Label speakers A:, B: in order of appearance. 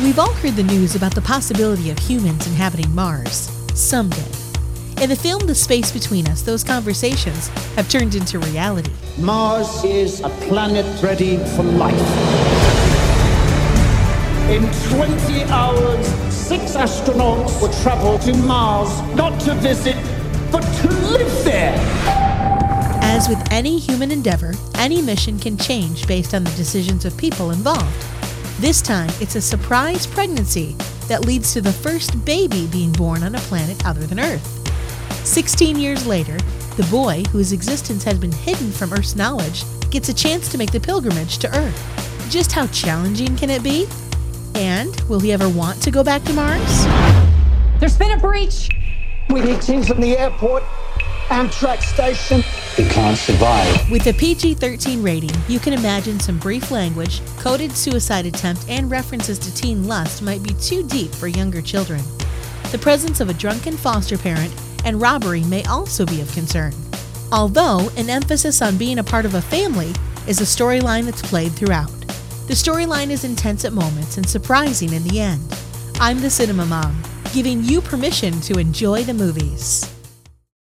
A: We've all heard the news about the possibility of humans inhabiting Mars someday. In the film The Space Between Us, those conversations have turned into reality.
B: Mars is a planet ready for life. In 20 hours, six astronauts will travel to Mars, not to visit, but to live there.
A: As with any human endeavor, any mission can change based on the decisions of people involved. This time, it's a surprise pregnancy that leads to the first baby being born on a planet other than Earth. 16 years later, the boy, whose existence has been hidden from Earth's knowledge, gets a chance to make the pilgrimage to Earth. Just how challenging can it be? And will he ever want to go back to Mars?
C: There's been a breach.
B: We need teams from the airport, Amtrak station.
D: He can't survive.
A: With a PG 13 rating, you can imagine some brief language, coded suicide attempt, and references to teen lust might be too deep for younger children. The presence of a drunken foster parent and robbery may also be of concern. Although an emphasis on being a part of a family is a storyline that's played throughout. The storyline is intense at moments and surprising in the end. I'm the Cinema Mom, giving you permission to enjoy the movies.